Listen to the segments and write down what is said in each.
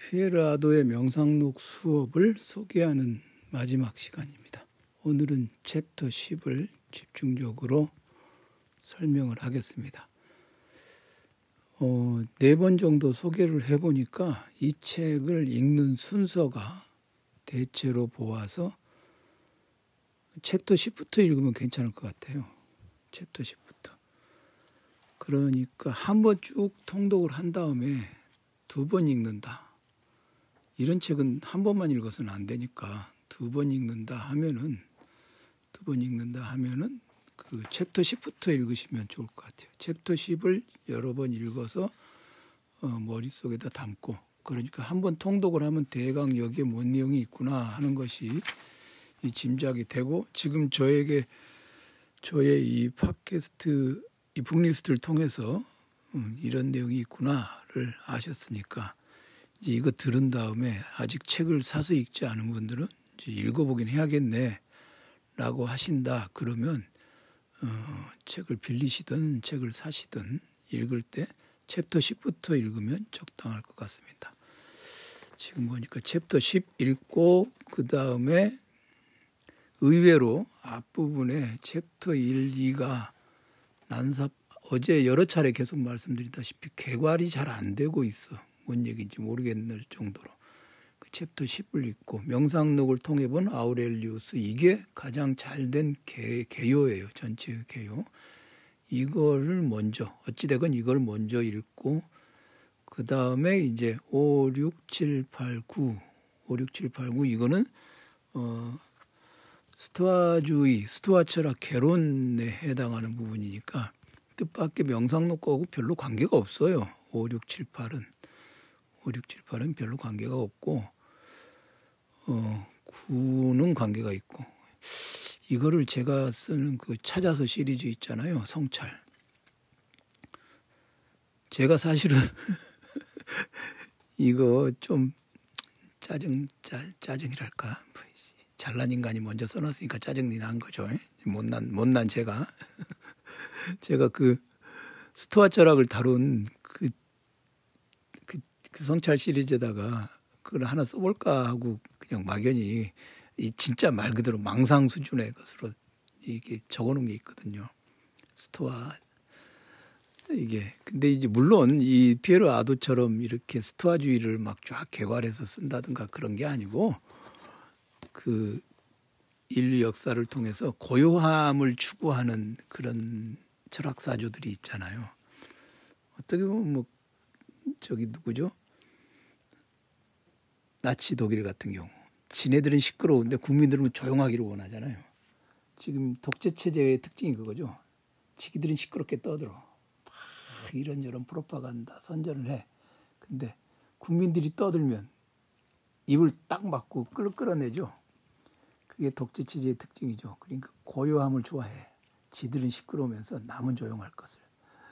피에르 아도의 명상록 수업을 소개하는 마지막 시간입니다. 오늘은 챕터 10을 집중적으로 설명을 하겠습니다. 어, 네번 정도 소개를 해보니까 이 책을 읽는 순서가 대체로 보아서 챕터 10부터 읽으면 괜찮을 것 같아요. 챕터 10부터. 그러니까 한 번 쭉 통독을 한 다음에 두 번 읽는다. 이런 책은 한 번만 읽어서는 안 되니까 두 번 읽는다 하면은 두 번 읽는다 하면은 그 챕터 10부터 읽으시면 좋을 것 같아요. 챕터 10을 여러 번 읽어서 어, 머릿속에다 담고 그러니까 한 번 통독을 하면 대강 여기에 뭔 내용이 있구나 하는 것이 이 짐작이 되고 지금 저에게 저의 이 팟캐스트 이 북리스트를 통해서 음, 이런 내용이 있구나를 아셨으니까 이제 이거 들은 다음에 아직 책을 사서 읽지 않은 분들은 이제 읽어보긴 해야겠네라고 하신다 그러면 어, 책을 빌리시든 책을 사시든 읽을 때 챕터 10부터 읽으면 적당할 것 같습니다. 지금 보니까 챕터 10 읽고 그 다음에 의외로 앞부분에 챕터 1, 2가 난삽 어제 여러 차례 계속 말씀드리다시피 개괄이 잘 안 되고 있어. 뭔 얘기인지 모르겠는 정도로 그 챕터 10을 읽고 명상록을 통해 본 아우렐리우스 이게 가장 잘된 개요예요. 전체 개요. 이거를 먼저 어찌되건 이걸 먼저 읽고 그 다음에 이제 5, 6, 7, 8, 9 5, 6, 7, 8, 9 이거는 어 스토아주의, 스토아 철학 개론에 해당하는 부분이니까 뜻밖의 명상록하고 별로 관계가 없어요. 5, 6, 7, 8은 5, 6, 7, 8은 별로 관계가 없고 어 9는 관계가 있고 이거를 제가 쓰는 그 찾아서 시리즈 있잖아요. 성찰. 제가 사실은 이거 좀 짜증 짜, 짜증이랄까 잘난 인간이 먼저 써놨으니까 짜증이 난 거죠. 못난 못난 제가 제가 그 스토아 철학을 다룬 그, 성찰 시리즈에다가 그걸 하나 써볼까 하고 그냥 막연히 이 진짜 말 그대로 망상 수준의 것으로 이게 적어놓은 게 있거든요. 스토아 이게 근데 이제 물론 이 피에로 아도처럼 이렇게 스토아주의를 막 쫙 개괄해서 쓴다든가 그런 게 아니고 그 인류 역사를 통해서 고요함을 추구하는 그런 철학사조들이 있잖아요. 어떻게 보면 뭐 저기 누구죠? 나치 독일 같은 경우 지네들은 시끄러운데 국민들은 조용하기를 원하잖아요. 지금 독재 체제의 특징이 그거죠. 지기들은 시끄럽게 떠들어. 막 이런저런 프로파간다 선전을 해. 근데 국민들이 떠들면 입을 딱 막고 끌 끌어내죠. 그게 독재 체제의 특징이죠. 그러니까 고요함을 좋아해. 지들은 시끄러우면서 남은 조용할 것을.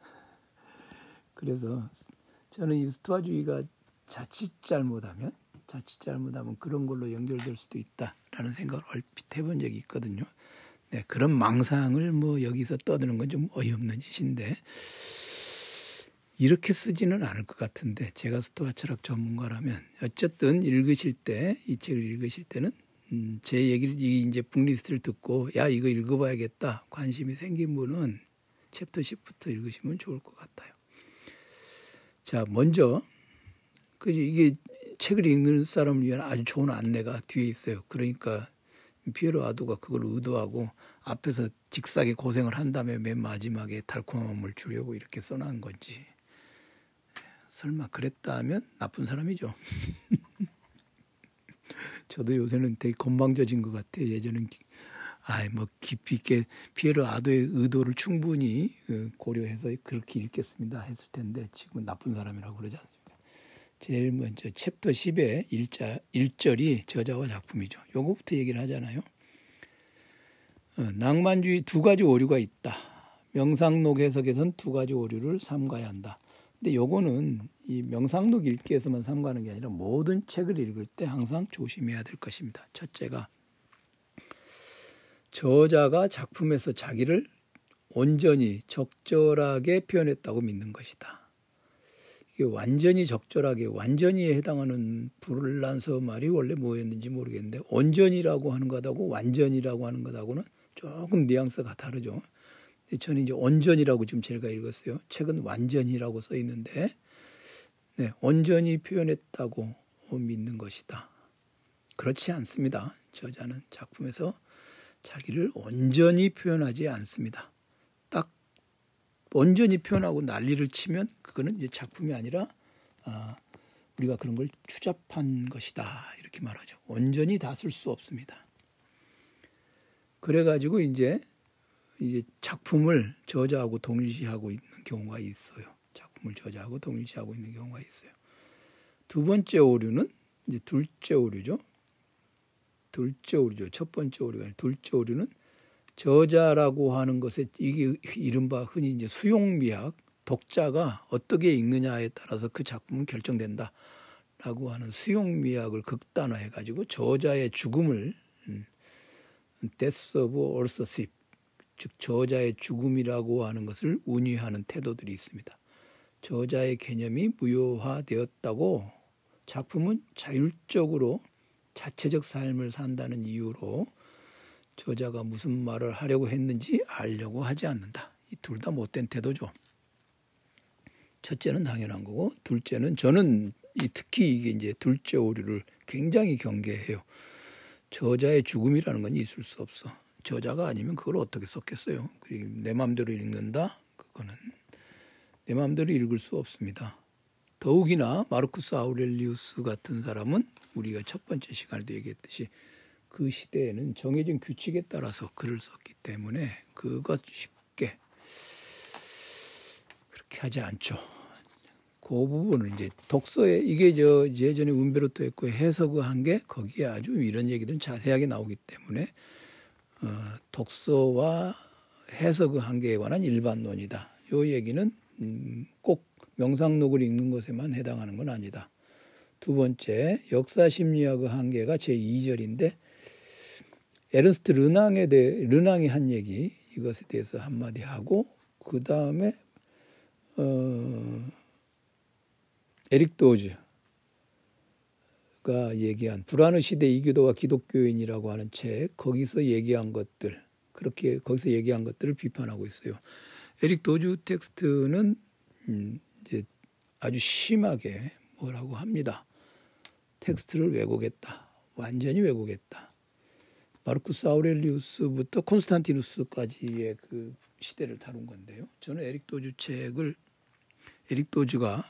그래서 저는 이 스토아주의가 자칫 잘못하면 자칫 잘못하면 그런 걸로 연결될 수도 있다라는 생각을 얼핏 해본 적이 있거든요. 네, 그런 망상을 뭐 여기서 떠드는 건 좀 어이없는 짓인데 이렇게 쓰지는 않을 것 같은데 제가 스토아 철학 전문가라면 어쨌든 읽으실 때 이 책을 읽으실 때는 음, 제 얘기를 이제 북리스트를 듣고 야 이거 읽어봐야겠다 관심이 생긴 분은 챕터 10부터 읽으시면 좋을 것 같아요. 자 먼저 그 이게 책을 읽는 사람을 위한 아주 좋은 안내가 뒤에 있어요. 그러니까 피에로 아도가 그걸 의도하고 앞에서 직사게 고생을 한 다음에 맨 마지막에 달콤함을 주려고 이렇게 써놓은 건지 설마 그랬다면 나쁜 사람이죠. 저도 요새는 되게 건방져진 것 같아. 예전엔 아이 뭐 깊이 있게 피에르 아도의 의도를 충분히 어, 고려해서 그렇게 읽겠습니다 했을 텐데 지금 나쁜 사람이라고 그러지 않습니까? 제일 먼저 챕터 10의 일자 1절이 저자와 작품이죠. 요거부터 얘기를 하잖아요. 어, 낭만주의 두 가지 오류가 있다. 명상록 해석에선 두 가지 오류를 삼가야 한다. 근데 요거는 이 명상록 읽기에서만 삼가는 게 아니라 모든 책을 읽을 때 항상 조심해야 될 것입니다. 첫째가 저자가 작품에서 자기를 온전히 적절하게 표현했다고 믿는 것이다. 완전히 적절하게 완전히에 해당하는 불란서 말이 원래 뭐였는지 모르겠는데 온전이라고 하는 것하고 완전이라고 하는 것하고는 조금 뉘앙스가 다르죠. 저는 이제 온전이라고 지금 제가 읽었어요. 책은 완전이라고 써 있는데 네, 온전히 표현했다고 믿는 것이다. 그렇지 않습니다. 저자는 작품에서 자기를 온전히 표현하지 않습니다. 딱 온전히 표현하고 난리를 치면 그거는 이제 작품이 아니라 아, 우리가 그런 걸 추잡한 것이다 이렇게 말하죠. 온전히 다 쓸 수 없습니다. 그래가지고 이제 이제 작품을 저자하고 동일시하고 있는 경우가 있어요. 작품을 저자하고 동일시하고 있는 경우가 있어요. 두 번째 오류는 이제 둘째 오류죠. 둘째 오류죠. 첫 번째 오류가 아니라 둘째 오류는 저자라고 하는 것에 이게 이른바 흔히 이제 수용미학 독자가 어떻게 읽느냐에 따라서 그 작품은 결정된다라고 하는 수용미학을 극단화해 가지고 저자의 죽음을 음, death of authorship 즉 저자의 죽음이라고 하는 것을 운위하는 태도들이 있습니다. 저자의 개념이 무효화되었다고 작품은 자율적으로 자체적 삶을 산다는 이유로 저자가 무슨 말을 하려고 했는지 알려고 하지 않는다. 이 둘 다 못된 태도죠. 첫째는 당연한 거고 둘째는 저는 이 특히 이게 이제 둘째 오류를 굉장히 경계해요. 저자의 죽음이라는 건 있을 수 없어. 저자가 아니면 그걸 어떻게 썼겠어요. 내 마음대로 읽는다? 그거는 내 마음대로 읽을 수 없습니다. 더욱이나 마르쿠스 아우렐리우스 같은 사람은 우리가 첫 번째 시간에도 얘기했듯이 그 시대에는 정해진 규칙에 따라서 글을 썼기 때문에 그것 쉽게 그렇게 하지 않죠. 그 부분을 이제 독서에 이게 저 예전에 운베르토 했고 해석을 한 게 거기에 아주 이런 얘기들은 자세하게 나오기 때문에 어, 독서와 해석의 한계에 관한 일반론이다. 요 얘기는 음, 꼭 명상록을 읽는 것에만 해당하는 건 아니다. 두 번째, 역사 심리학의 한계가 제 2절인데 에른스트 르낭에 대해 르낭이 한 얘기 이것에 대해서 한 마디 하고 그 다음에 어, 에릭 도즈 가 얘기한 불안의 시대 이교도와 기독교인이라고 하는 책 거기서 얘기한 것들 그렇게 거기서 얘기한 것들을 비판하고 있어요. 에릭 도즈 텍스트는 음 이제 아주 심하게 뭐라고 합니다. 텍스트를 왜곡했다. 완전히 왜곡했다. 마르쿠스 아우렐리우스부터 콘스탄티누스까지의 그 시대를 다룬 건데요. 저는 에릭 도즈 책을 에릭 도즈가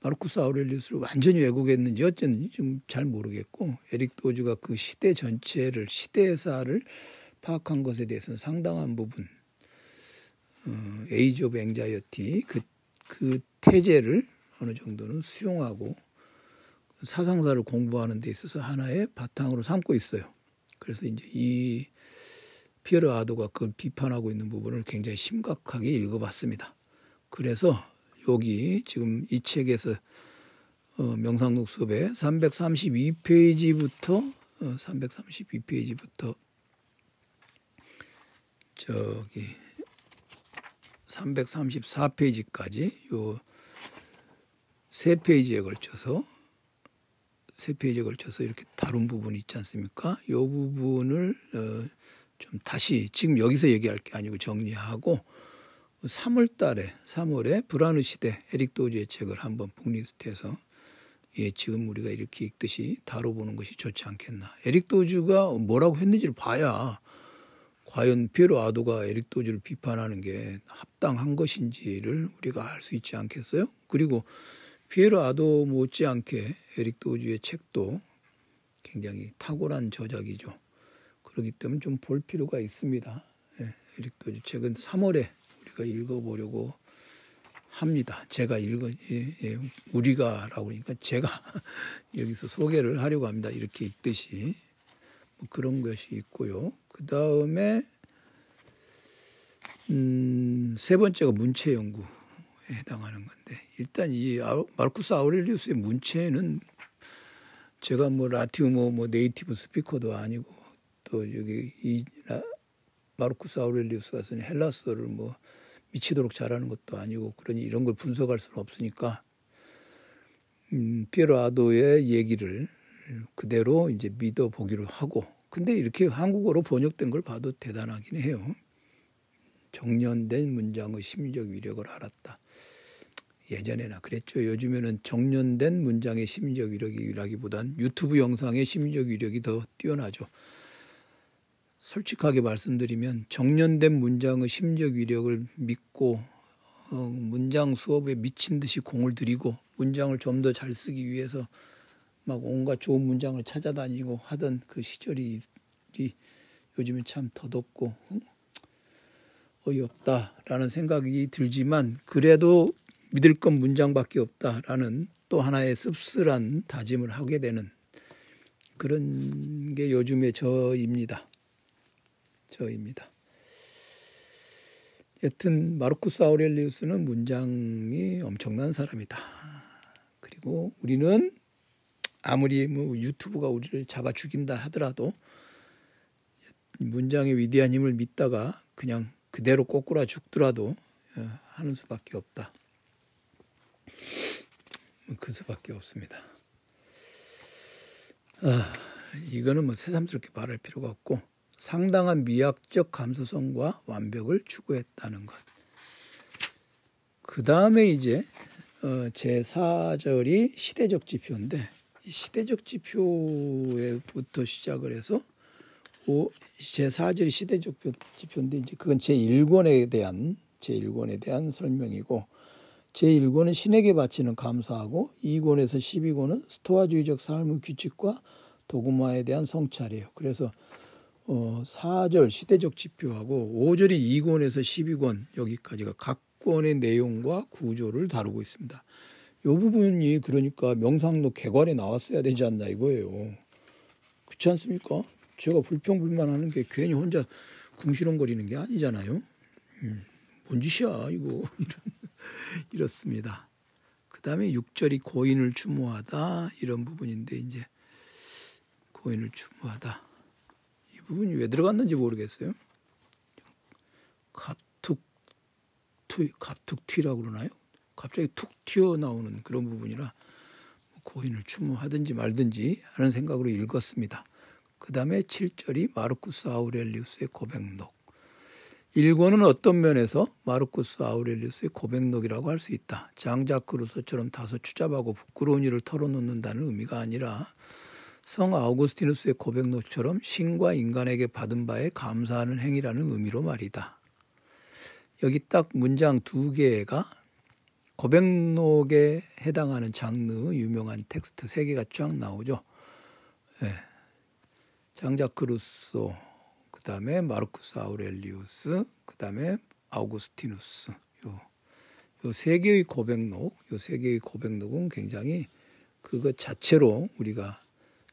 마르쿠스 아우렐리우스를 완전히 왜곡했는지 어쨌는지 좀 잘 모르겠고 에릭 도즈가 그 시대 전체를 시대사를 파악한 것에 대해서는 상당한 부분 어, Age of Anxiety 그, 그 테제를 어느 정도는 수용하고 사상사를 공부하는 데 있어서 하나의 바탕으로 삼고 있어요. 그래서 이제 이 피에르 아도가 그걸 비판하고 있는 부분을 굉장히 심각하게 읽어봤습니다. 그래서 여기 지금 이 책에서 어, 명상록 수업에 332페이지부터 어, 332페이지부터 저기 334페이지까지 요 세 페이지에 걸쳐서 세 페이지에 걸쳐서 이렇게 다룬 부분이 있지 않습니까? 요 부분을 어, 좀 다시 지금 여기서 얘기할 게 아니고 정리하고 3월 달에 3월에 불안의 시대 에릭 도즈의 책을 한번 북리스트에서 예, 지금 우리가 이렇게 읽듯이 다뤄보는 것이 좋지 않겠나. 에릭 도즈가 뭐라고 했는지를 봐야 과연 피에르 아도가 에릭 도즈를 비판하는 게 합당한 것인지를 우리가 알 수 있지 않겠어요? 그리고 피에르 아도 못지않게 에릭 도즈의 책도 굉장히 탁월한 저작이죠. 그렇기 때문에 좀 볼 필요가 있습니다. 예, 에릭 도즈 책은 3월에 우리가 읽어보려고 합니다. 제가 읽어 예, 예, 우리가라고 그러니까 제가 여기서 소개를 하려고 합니다. 이렇게 읽듯이 뭐 그런 것이 있고요. 그 다음에 음, 세 번째가 문체 연구에 해당하는 건데 일단 이 마르쿠스 아우렐리우스의 문체는 제가 뭐 라티움어 뭐 native speaker도 아니고 또 여기 이 마르쿠스 아우렐리우스가 쓴 헬라스어를 뭐 미치도록 잘하는 것도 아니고 그러니 이런 걸 분석할 수는 없으니까 음, 피에르 아도의 얘기를 그대로 이제 믿어 보기로 하고 근데 이렇게 한국어로 번역된 걸 봐도 대단하긴 해요. 정련된 문장의 심리적 위력을 알았다. 예전에나 그랬죠. 요즘에는 정년된 문장의 심리적 위력이라기보단 유튜브 영상의 심리적 위력이 더 뛰어나죠. 솔직하게 말씀드리면 정년된 문장의 심리적 위력을 믿고 어, 문장 수업에 미친 듯이 공을 들이고 문장을 좀 더 잘 쓰기 위해서 막 온갖 좋은 문장을 찾아다니고 하던 그 시절이 요즘에 참 더덥고 어이없다라는 생각이 들지만 그래도 믿을 건 문장밖에 없다라는 또 하나의 씁쓸한 다짐을 하게 되는 그런 게 요즘의 저입니다. 저입니다. 여튼 마르쿠스 아우렐리우스는 문장이 엄청난 사람이다. 그리고 우리는 아무리 뭐 유튜브가 우리를 잡아 죽인다 하더라도 문장의 위대한 힘을 믿다가 그냥 그대로 꼬꾸라 죽더라도 어, 하는 수밖에 없다. 그 수밖에 없습니다. 아, 이거는 뭐 새삼스럽게 말할 필요가 없고 상당한 미학적 감수성과 완벽을 추구했다는 것. 그 다음에 이제 어, 제 4절이 시대적 지표인데 시대적 지표에부터 시작을 해서 제 4절이 시대적 지표인데 이제 그건 제 1권에 대한 제 1권에 대한 설명이고 제 1권은 신에게 바치는 감사하고 2권에서 12권은 스토아주의적 삶의 규칙과 도구마에 대한 성찰이에요. 그래서 어 4절 시대적 지표하고 5절이 2권에서 12권 여기까지가 각 권의 내용과 구조를 다루고 있습니다. 이 부분이 그러니까 명상록 개관에 나왔어야 되지 않나 이거예요. 그렇지 않습니까? 제가 불평불만하는 게 괜히 혼자 궁시렁거리는 게 아니잖아요. 음, 뭔 짓이야 이거 이 렇습니다. 그 다음에 6절이 고인을 추모하다 이런 부분인데 이제 고인을 추모하다 이 부분이 왜 들어갔는지 모르겠어요. 갑툭 투 갑툭튀라고 그러나요? 갑자기 툭 튀어나오는 그런 부분이라 고인을 추모하든지 말든지 하는 생각으로 읽었습니다. 그 다음에 7절이 마르쿠스 아우렐리우스의 고백록. 1권은 어떤 면에서 마르쿠스 아우렐리우스의 고백록이라고 할 수 있다. 장자크 루소처럼 다소 추잡하고 부끄러운 일을 털어놓는다는 의미가 아니라 성 아우구스티누스의 고백록처럼 신과 인간에게 받은 바에 감사하는 행위라는 의미로 말이다. 여기 딱 문장 두 개가 고백록에 해당하는 장르 유명한 텍스트 세 개가 쫙 나오죠. 네. 장자크 루소, 그 다음에 마르쿠스 아우렐리우스, 그 다음에 아우구스티누스. 요, 요 세 개의 고백록, 요 세 개의 고백록은 굉장히 그것 자체로 우리가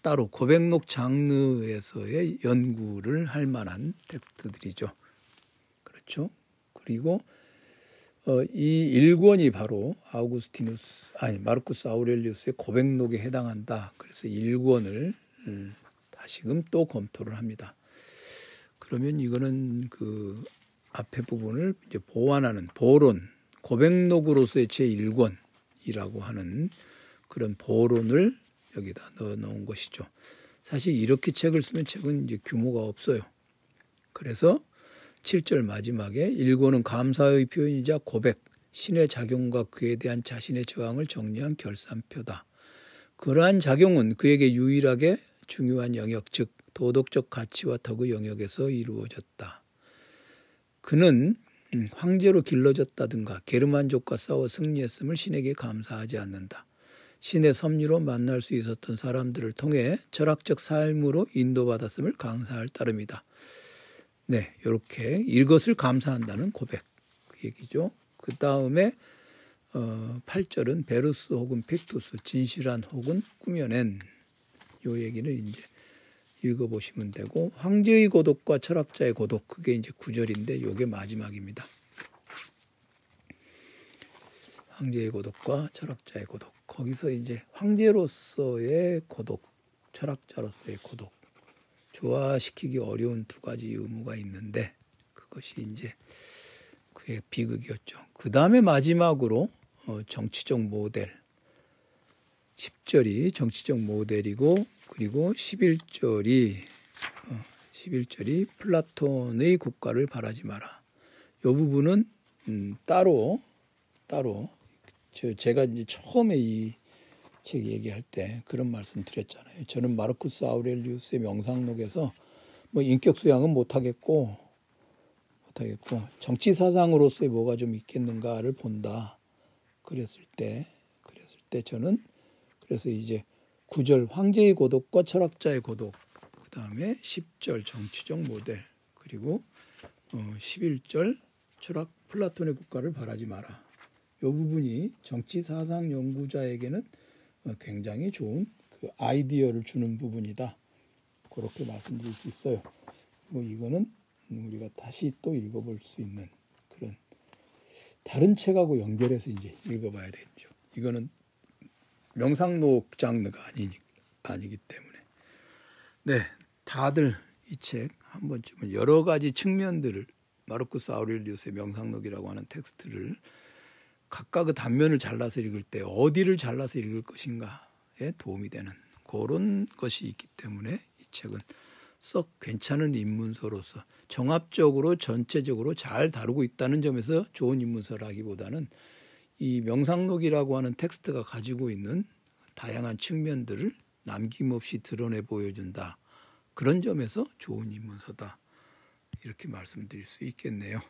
따로 고백록 장르에서의 연구를 할 만한 텍스트들이죠. 그렇죠. 그리고 어, 이 일권이 바로 아우구스티누스 아니 마르쿠스 아우렐리우스의 고백록에 해당한다. 그래서 일권을 음, 다시금 또 검토를 합니다. 그러면 이거는 그 앞에 부분을 이제 보완하는 보론 고백록으로서의 제 1권이라고 하는 그런 보론을 여기다 넣어 놓은 것이죠. 사실 이렇게 책을 쓰면 책은 이제 규모가 없어요. 그래서 7절 마지막에 일권은 감사의 표현이자 고백, 신의 작용과 그에 대한 자신의 저항을 정리한 결산표다. 그러한 작용은 그에게 유일하게 중요한 영역, 즉 도덕적 가치와 덕의 영역에서 이루어졌다. 그는 음, 황제로 길러졌다든가 게르만족과 싸워 승리했음을 신에게 감사하지 않는다. 신의 섭리로 만날 수 있었던 사람들을 통해 철학적 삶으로 인도받았음을 감사할 따름이다. 네, 이렇게 이것을 감사한다는 고백 그 얘기죠. 그 다음에 어, 8절은 베르스 혹은 픽투스 진실한 혹은 꾸며낸 요 얘기는 이제 읽어보시면 되고 황제의 고독과 철학자의 고독 그게 이제 구절인데 요게 마지막입니다. 황제의 고독과 철학자의 고독 거기서 이제 황제로서의 고독 철학자로서의 고독 조화시키기 어려운 두 가지 의무가 있는데 그것이 이제 그의 비극이었죠. 그 다음에 마지막으로 어, 정치적 모델 9절이 정치적 모델이고 그리고 11절이 어, 11절이 플라톤의 국가를 바라지 마라. 이 부분은 음, 따로 따로 저 제가 이제 처음에 이 책 얘기할 때 그런 말씀 드렸잖아요. 저는 마르쿠스 아우렐리우스의 명상록에서 뭐 인격 수양은 못 하겠고 못 하겠고 정치 사상으로서의 뭐가 좀 있겠는가를 본다. 그랬을 때 그랬을 때 저는 그래서 이제 9절 황제의 고독과 철학자의 고독 그 다음에 10절 정치적 모델 그리고 어 11절 철학 플라톤의 국가를 바라지 마라. 이 부분이 정치 사상 연구자에게는 어, 굉장히 좋은 그 아이디어를 주는 부분이다. 그렇게 말씀드릴 수 있어요. 그리고 이거는 우리가 다시 또 읽어볼 수 있는 그런 다른 책하고 연결해서 이제 읽어봐야 되죠. 이거는 명상록 장르가 아니 아니기 때문에. 네 다들 이 책 한 번쯤은 여러 가지 측면들을 마르쿠스 아우렐리우스의 명상록이라고 하는 텍스트를 각각의 단면을 잘라서 읽을 때 어디를 잘라서 읽을 것인가에 도움이 되는 그런 것이 있기 때문에 이 책은 썩 괜찮은 입문서로서 정합적으로 전체적으로 잘 다루고 있다는 점에서 좋은 입문서라기보다는 이 명상록이라고 하는 텍스트가 가지고 있는 다양한 측면들을 남김없이 드러내 보여준다. 그런 점에서 좋은 입문서다. 이렇게 말씀드릴 수 있겠네요.